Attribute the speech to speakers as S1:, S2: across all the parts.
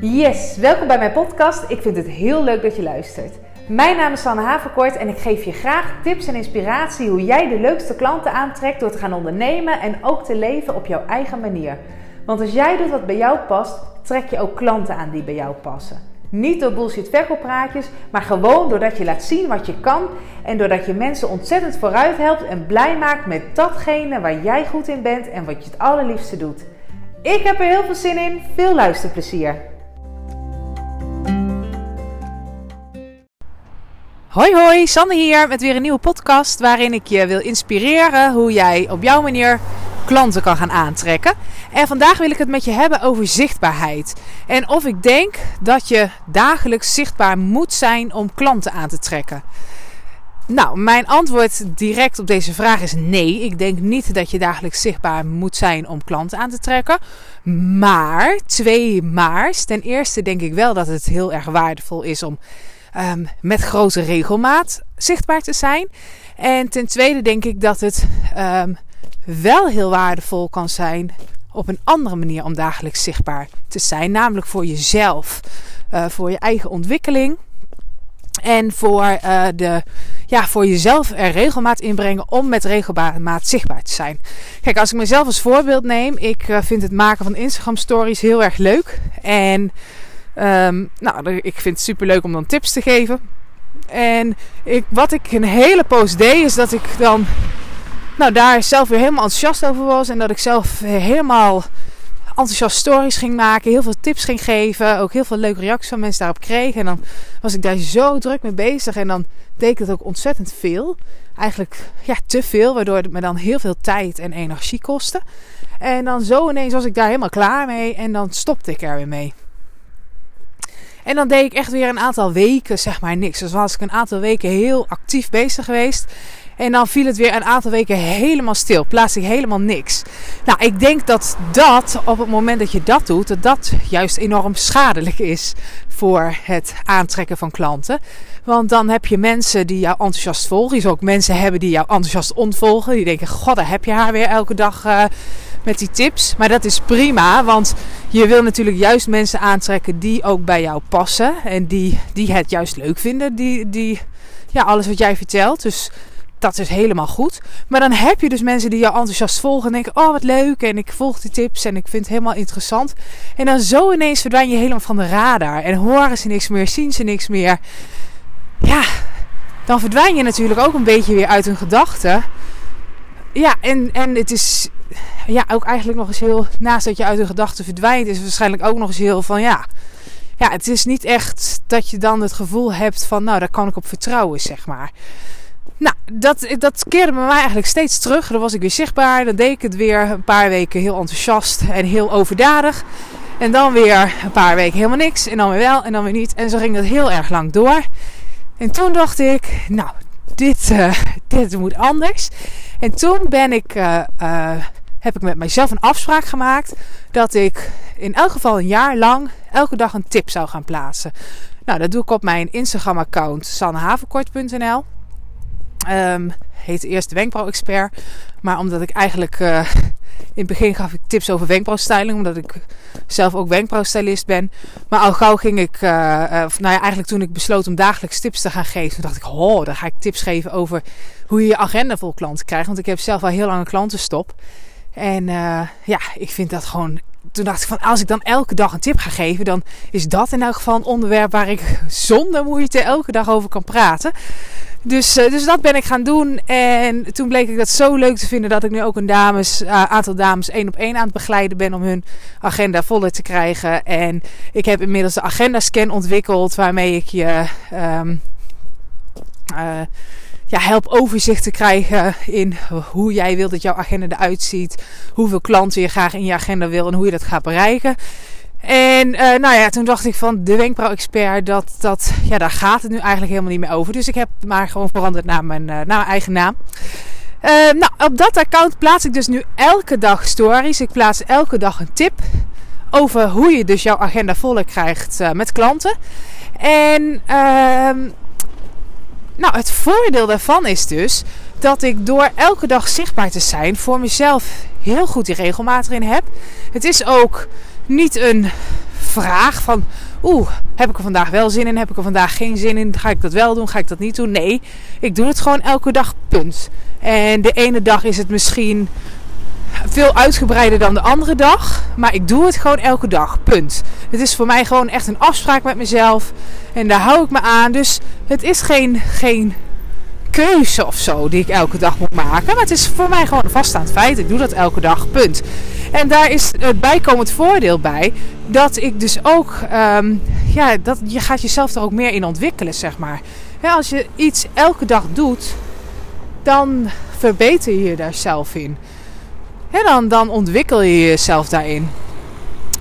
S1: Yes, welkom bij mijn podcast. Ik vind het heel leuk dat je luistert. Mijn naam is Sanne Haverkort en ik geef je graag tips en inspiratie hoe jij de leukste klanten aantrekt door te gaan ondernemen en ook te leven op jouw eigen manier. Want als jij doet wat bij jou past, trek je ook klanten aan die bij jou passen. Niet door bullshit verkooppraatjes, maar gewoon doordat je laat zien wat je kan en doordat je mensen ontzettend vooruit helpt en blij maakt met datgene waar jij goed in bent en wat je het allerliefste doet. Ik heb er heel veel zin in. Veel luisterplezier. Hoi hoi, Sanne hier met weer een nieuwe podcast waarin ik je wil inspireren hoe jij op jouw manier klanten kan gaan aantrekken. En vandaag wil ik het met je hebben over zichtbaarheid. En of ik denk dat je dagelijks zichtbaar moet zijn om klanten aan te trekken. Nou, mijn antwoord direct op deze vraag is nee. Ik denk niet dat je dagelijks zichtbaar moet zijn om klanten aan te trekken. Maar, twee maars. Ten eerste denk ik wel dat het heel erg waardevol is om um, met grote regelmaat zichtbaar te zijn. En ten tweede denk ik dat het um, wel heel waardevol kan zijn op een andere manier om dagelijks zichtbaar te zijn. Namelijk voor jezelf, uh, voor je eigen ontwikkeling. En voor, uh, de, ja, voor jezelf er regelmaat inbrengen om met regelmaat zichtbaar te zijn. Kijk, als ik mezelf als voorbeeld neem, ik uh, vind het maken van Instagram stories heel erg leuk. En um, nou, ik vind het super leuk om dan tips te geven. En ik, wat ik een hele poos deed, is dat ik dan nou, daar zelf weer helemaal enthousiast over was. En dat ik zelf helemaal enthousiast stories ging maken, heel veel tips ging geven, ook heel veel leuke reacties van mensen daarop kreeg. En dan was ik daar zo druk mee bezig en dan deed het ook ontzettend veel. Eigenlijk ja, te veel, waardoor het me dan heel veel tijd en energie kostte. En dan zo ineens was ik daar helemaal klaar mee en dan stopte ik er weer mee. En dan deed ik echt weer een aantal weken, zeg maar, niks. Dus was ik een aantal weken heel actief bezig geweest. En dan viel het weer een aantal weken helemaal stil. Plaats ik helemaal niks. Nou, ik denk dat dat op het moment dat je dat doet, dat dat juist enorm schadelijk is voor het aantrekken van klanten. Want dan heb je mensen die jou enthousiast volgen. Je zal ook mensen hebben die jou enthousiast ontvolgen. Die denken, god, daar heb je haar weer elke dag uh, met die tips. Maar dat is prima, want je wil natuurlijk juist mensen aantrekken die ook bij jou passen. En die, die het juist leuk vinden, die, die, ja, alles wat jij vertelt. Dus dat is helemaal goed. Maar dan heb je dus mensen die jou enthousiast volgen en denken: Oh, wat leuk. En ik volg die tips en ik vind het helemaal interessant. En dan zo ineens verdwijn je helemaal van de radar. En horen ze niks meer, zien ze niks meer. Ja, dan verdwijn je natuurlijk ook een beetje weer uit hun gedachten. Ja, en, en het is ja, ook eigenlijk nog eens heel. Naast dat je uit hun gedachten verdwijnt, is waarschijnlijk ook nog eens heel van ja. Ja, het is niet echt dat je dan het gevoel hebt van, nou, daar kan ik op vertrouwen, zeg maar. Nou, dat, dat keerde bij mij eigenlijk steeds terug. Dan was ik weer zichtbaar. Dan deed ik het weer een paar weken heel enthousiast en heel overdadig. En dan weer een paar weken helemaal niks. En dan weer wel en dan weer niet. En zo ging dat heel erg lang door. En toen dacht ik, nou, dit, uh, dit moet anders. En toen ben ik, uh, uh, heb ik met mijzelf een afspraak gemaakt dat ik in elk geval een jaar lang elke dag een tip zou gaan plaatsen. Nou, dat doe ik op mijn Instagram-account sannehavenkort.nl. Um, heet eerst wenkbrauw-expert. Maar omdat ik eigenlijk uh, in het begin gaf ik tips over wenkbrauwstyling, omdat ik zelf ook wenkbrauwstylist ben. Maar al gauw ging ik, uh, uh, nou ja, eigenlijk toen ik besloot om dagelijks tips te gaan geven, toen dacht ik, oh, dan ga ik tips geven over hoe je je agenda vol klanten krijgt. Want ik heb zelf al heel lang een klantenstop. En ja, ik vind dat gewoon toen dacht ik van als ik dan elke dag een tip ga geven, dan is dat in elk geval een onderwerp waar ik zonder moeite elke dag over kan praten. Dus, uh, dus dat ben ik gaan doen. En toen bleek ik dat zo leuk te vinden dat ik nu ook een dames, uh, aantal dames één op één aan het begeleiden ben om hun agenda voller te krijgen. En ik heb inmiddels de agenda scan ontwikkeld waarmee ik je um, ja, help overzicht te krijgen in hoe jij wilt dat jouw agenda eruit ziet. Hoeveel klanten je graag in je agenda wil en hoe je dat gaat bereiken. En uh, nou ja, toen dacht ik van de wenkbrauw-expert, dat, dat, ja, daar gaat het nu eigenlijk helemaal niet meer over. Dus ik heb maar gewoon veranderd naar mijn, uh, naar mijn eigen naam. Uh, nou, op dat account plaats ik dus nu elke dag stories. Ik plaats elke dag een tip over hoe je dus jouw agenda voller krijgt met klanten. En ehm, nou, het voordeel daarvan is dus dat ik door elke dag zichtbaar te zijn voor mezelf heel goed die regelmaat erin heb. Het is ook niet een vraag van, oeh, heb ik er vandaag wel zin in? Heb ik er vandaag geen zin in? Ga ik dat wel doen? Ga ik dat niet doen? Nee, ik doe het gewoon elke dag, punt. En de ene dag is het misschien veel uitgebreider dan de andere dag. Maar ik doe het gewoon elke dag. Punt. Het is voor mij gewoon echt een afspraak met mezelf. En daar hou ik me aan. Dus het is geen, geen keuze of zo die ik elke dag moet maken. Maar het is voor mij gewoon een vaststaand feit. Ik doe dat elke dag. Punt. En daar is het bijkomend voordeel bij. Dat ik dus ook. Um, ja, dat, je gaat jezelf er ook meer in ontwikkelen, zeg maar. Als je iets elke dag doet. Dan verbeter je je daar zelf in ja, dan, dan ontwikkel je jezelf daarin.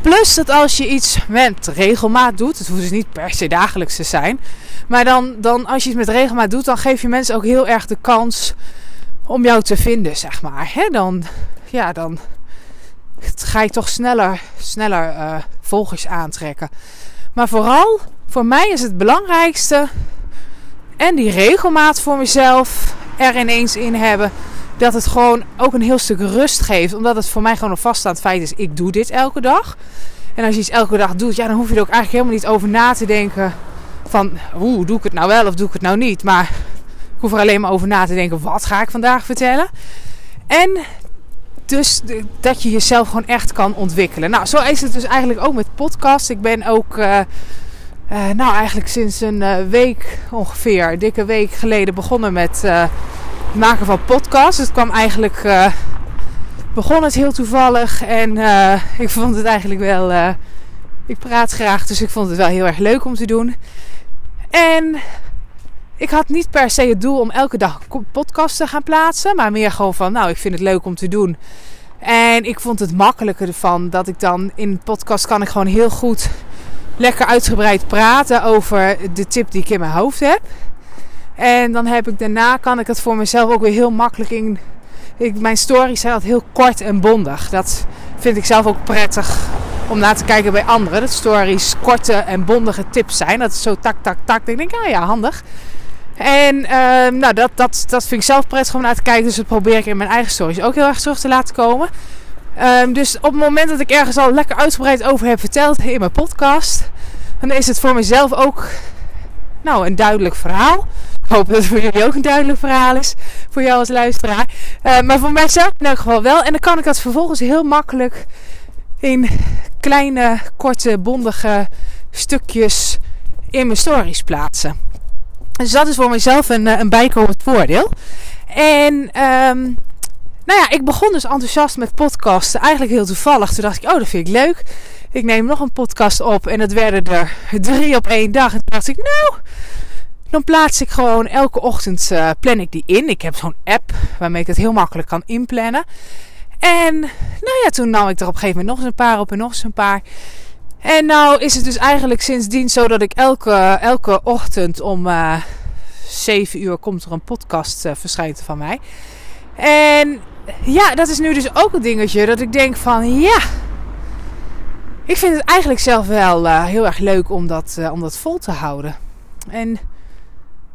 S1: Plus dat als je iets met regelmaat doet, het hoeft dus niet per se dagelijks te zijn, maar dan, dan als je het met regelmaat doet, dan geef je mensen ook heel erg de kans om jou te vinden, zeg maar. He, dan, ja, dan ga je toch sneller, sneller uh, volgers aantrekken. Maar vooral, voor mij is het belangrijkste en die regelmaat voor mezelf er ineens in hebben dat het gewoon ook een heel stuk rust geeft. Omdat het voor mij gewoon een vaststaand feit is. Ik doe dit elke dag. En als je iets elke dag doet, ja, dan hoef je er ook eigenlijk helemaal niet over na te denken. Van, hoe doe ik het nou wel of doe ik het nou niet? Maar ik hoef er alleen maar over na te denken. Wat ga ik vandaag vertellen? En dus dat je jezelf gewoon echt kan ontwikkelen. Nou, zo is het dus eigenlijk ook met podcast. Ik ben ook, uh, uh, nou eigenlijk sinds een uh, week ongeveer, een dikke week geleden begonnen met maken van podcasts. Het kwam eigenlijk. Begon het heel toevallig. En ik vond het eigenlijk wel. Ik praat graag, dus ik vond het wel heel erg leuk om te doen. En ik had niet per se het doel om elke dag podcast te gaan plaatsen. Maar meer gewoon van, nou, ik vind het leuk om te doen. En ik vond het makkelijker ervan dat ik dan in podcast kan ik gewoon heel goed lekker uitgebreid praten over de tip die ik in mijn hoofd heb. En dan heb ik daarna kan ik het voor mezelf ook weer heel makkelijk in. Ik, mijn stories zijn altijd heel kort en bondig. Dat vind ik zelf ook prettig om na te kijken bij anderen. Dat stories korte en bondige tips zijn. Dat is zo tak, tak, tak. Ik denk, ah ja, handig. En uh, nou, dat, dat, dat vind ik zelf prettig om naar te kijken. Dus dat probeer ik in mijn eigen stories ook heel erg terug te laten komen. Um, dus op het moment dat ik ergens al lekker uitgebreid over heb verteld in mijn podcast, dan is het voor mezelf ook nou, een duidelijk verhaal. Ik hoop dat het voor jullie ook een duidelijk verhaal is. Voor jou als luisteraar. Uh, maar voor mijzelf in elk geval wel. En dan kan ik dat vervolgens heel makkelijk in kleine, korte, bondige stukjes in mijn stories plaatsen. Dus dat is voor mezelf een, eh, een bijkomend voordeel. En um, nou ja, ik begon dus enthousiast met podcasten. Eigenlijk heel toevallig. Toen dacht ik, oh, dat vind ik leuk. Ik neem nog een podcast op. En dat werden er drie op één dag. En toen dacht ik, nou, dan plaats ik gewoon elke ochtend uh, plan ik die in. Ik heb zo'n app waarmee ik het heel makkelijk kan inplannen. En nou ja, toen nam ik er op een gegeven moment nog eens een paar op en nog eens een paar. En nou is het dus eigenlijk sindsdien zo dat ik elke, elke ochtend om uh, eh, 7 uur komt er een podcast uh, verschijnt van mij. En ja, dat is nu dus ook een dingetje dat ik denk van ja. Ik vind het eigenlijk zelf wel uh, heel erg leuk om dat, om dat vol te houden. En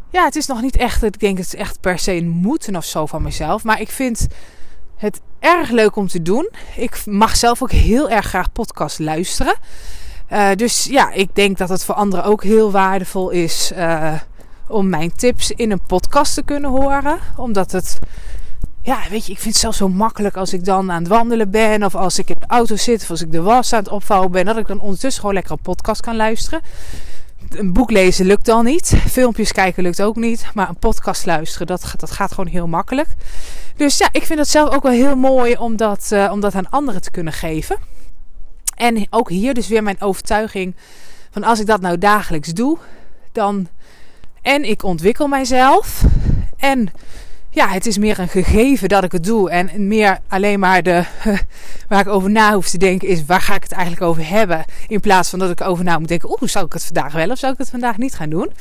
S1: ja, het is nog niet echt, ik denk het is echt per se een moeten of zo van mezelf. Maar ik vind het erg leuk om te doen. Ik mag zelf ook heel erg graag podcast luisteren. Uh, dus ja, ik denk dat het voor anderen ook heel waardevol is om mijn tips in een podcast te kunnen horen. Omdat het ja, weet je, ik vind het zelfs zo makkelijk als ik dan aan het wandelen ben. Of als ik in de auto zit. Of als ik de was aan het opvouwen ben. Dat ik dan ondertussen gewoon lekker een podcast kan luisteren. Een boek lezen lukt al niet. Filmpjes kijken lukt ook niet. Maar een podcast luisteren, dat, dat gaat gewoon heel makkelijk. Dus ja, ik vind het zelf ook wel heel mooi om dat, om dat aan anderen te kunnen geven. En ook hier dus weer mijn overtuiging van als ik dat nou dagelijks doe, dan en ik ontwikkel mijzelf en ja, het is meer een gegeven dat ik het doe. En meer alleen maar de, waar ik over na hoef te denken is waar ga ik het eigenlijk over hebben. In plaats van dat ik over na moet denken, oeh, zou ik het vandaag wel of zou ik het vandaag niet gaan doen.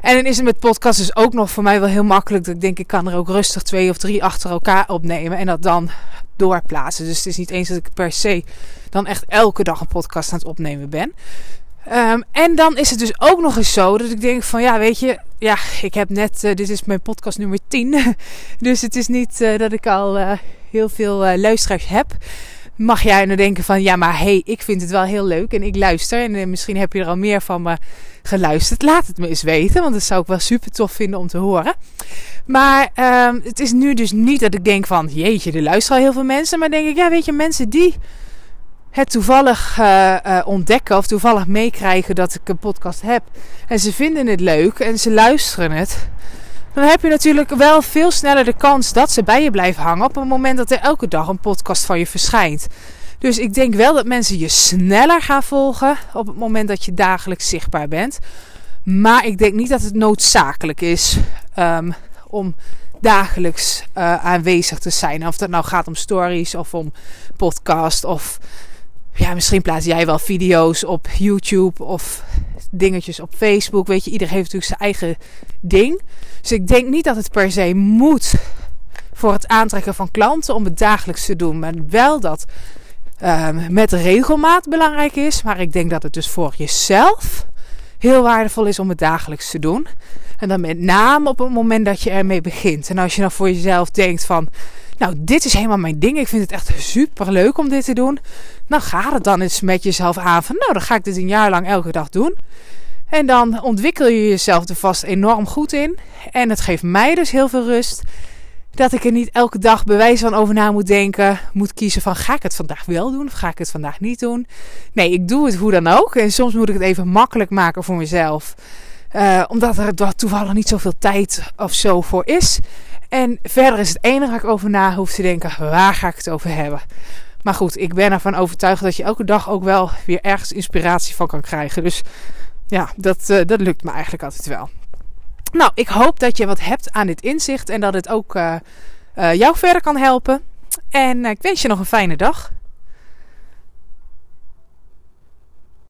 S1: En dan is het met podcasts dus ook nog voor mij wel heel makkelijk. Dat ik denk, ik kan er ook rustig twee of drie achter elkaar opnemen. En dat dan doorplaatsen. Dus het is niet eens dat ik per se dan echt elke dag een podcast aan het opnemen ben. Um, en dan is het dus ook nog eens zo dat ik denk van ja, weet je, ja, ik heb net, uh, dit is mijn podcast nummer 10. dus het is niet uh, dat ik al uh, heel veel luisteraars heb. mag jij nu denken van ja, maar hey, ik vind het wel heel leuk en ik luister. En eh, misschien heb je er al meer van me geluisterd. Laat het me eens weten, want dat zou ik wel super tof vinden om te horen. Maar ehm, het is nu dus niet dat ik denk van jeetje, er luisteren al heel veel mensen. Maar denk ik, ja, weet je, mensen die het toevallig uh, ontdekken of toevallig meekrijgen dat ik een podcast heb. En ze vinden het leuk en ze luisteren het dan heb je natuurlijk wel veel sneller de kans dat ze bij je blijven hangen op het moment dat er elke dag een podcast van je verschijnt. Dus ik denk wel dat mensen je sneller gaan volgen op het moment dat je dagelijks zichtbaar bent. Maar ik denk niet dat het noodzakelijk is um, om dagelijks uh, aanwezig te zijn. Of dat nou gaat om stories of om podcast of ja, misschien plaats jij wel video's op YouTube of dingetjes op Facebook. Weet je, iedereen heeft natuurlijk zijn eigen ding. Dus ik denk niet dat het per se moet voor het aantrekken van klanten om het dagelijks te doen. Maar wel dat um, met regelmaat belangrijk is. Maar ik denk dat het dus voor jezelf heel waardevol is om het dagelijks te doen. En dan met name op het moment dat je ermee begint. En als je dan voor jezelf denkt van... Nou, dit is helemaal mijn ding. Ik vind het echt super leuk om dit te doen. Dan ga het dan eens met jezelf aan van... Nou, dan ga ik dit een jaar lang elke dag doen. En dan ontwikkel je jezelf er vast enorm goed in. En het geeft mij dus heel veel rust. Dat ik er niet elke dag bewijs van over na moet denken. Moet kiezen van ga ik het vandaag wel doen of ga ik het vandaag niet doen. Nee, ik doe het hoe dan ook. En soms moet ik het even makkelijk maken voor mezelf. Uh, omdat er toevallig niet zoveel tijd of zo voor is. En verder is het enige waar ik over na hoef te denken: waar ga ik het over hebben? Maar goed, ik ben ervan overtuigd dat je elke dag ook wel weer ergens inspiratie van kan krijgen. Dus ja, dat, uh, dat lukt me eigenlijk altijd wel. Nou, ik hoop dat je wat hebt aan dit inzicht en dat het ook uh, uh, jou verder kan helpen. En ik wens je nog een fijne dag.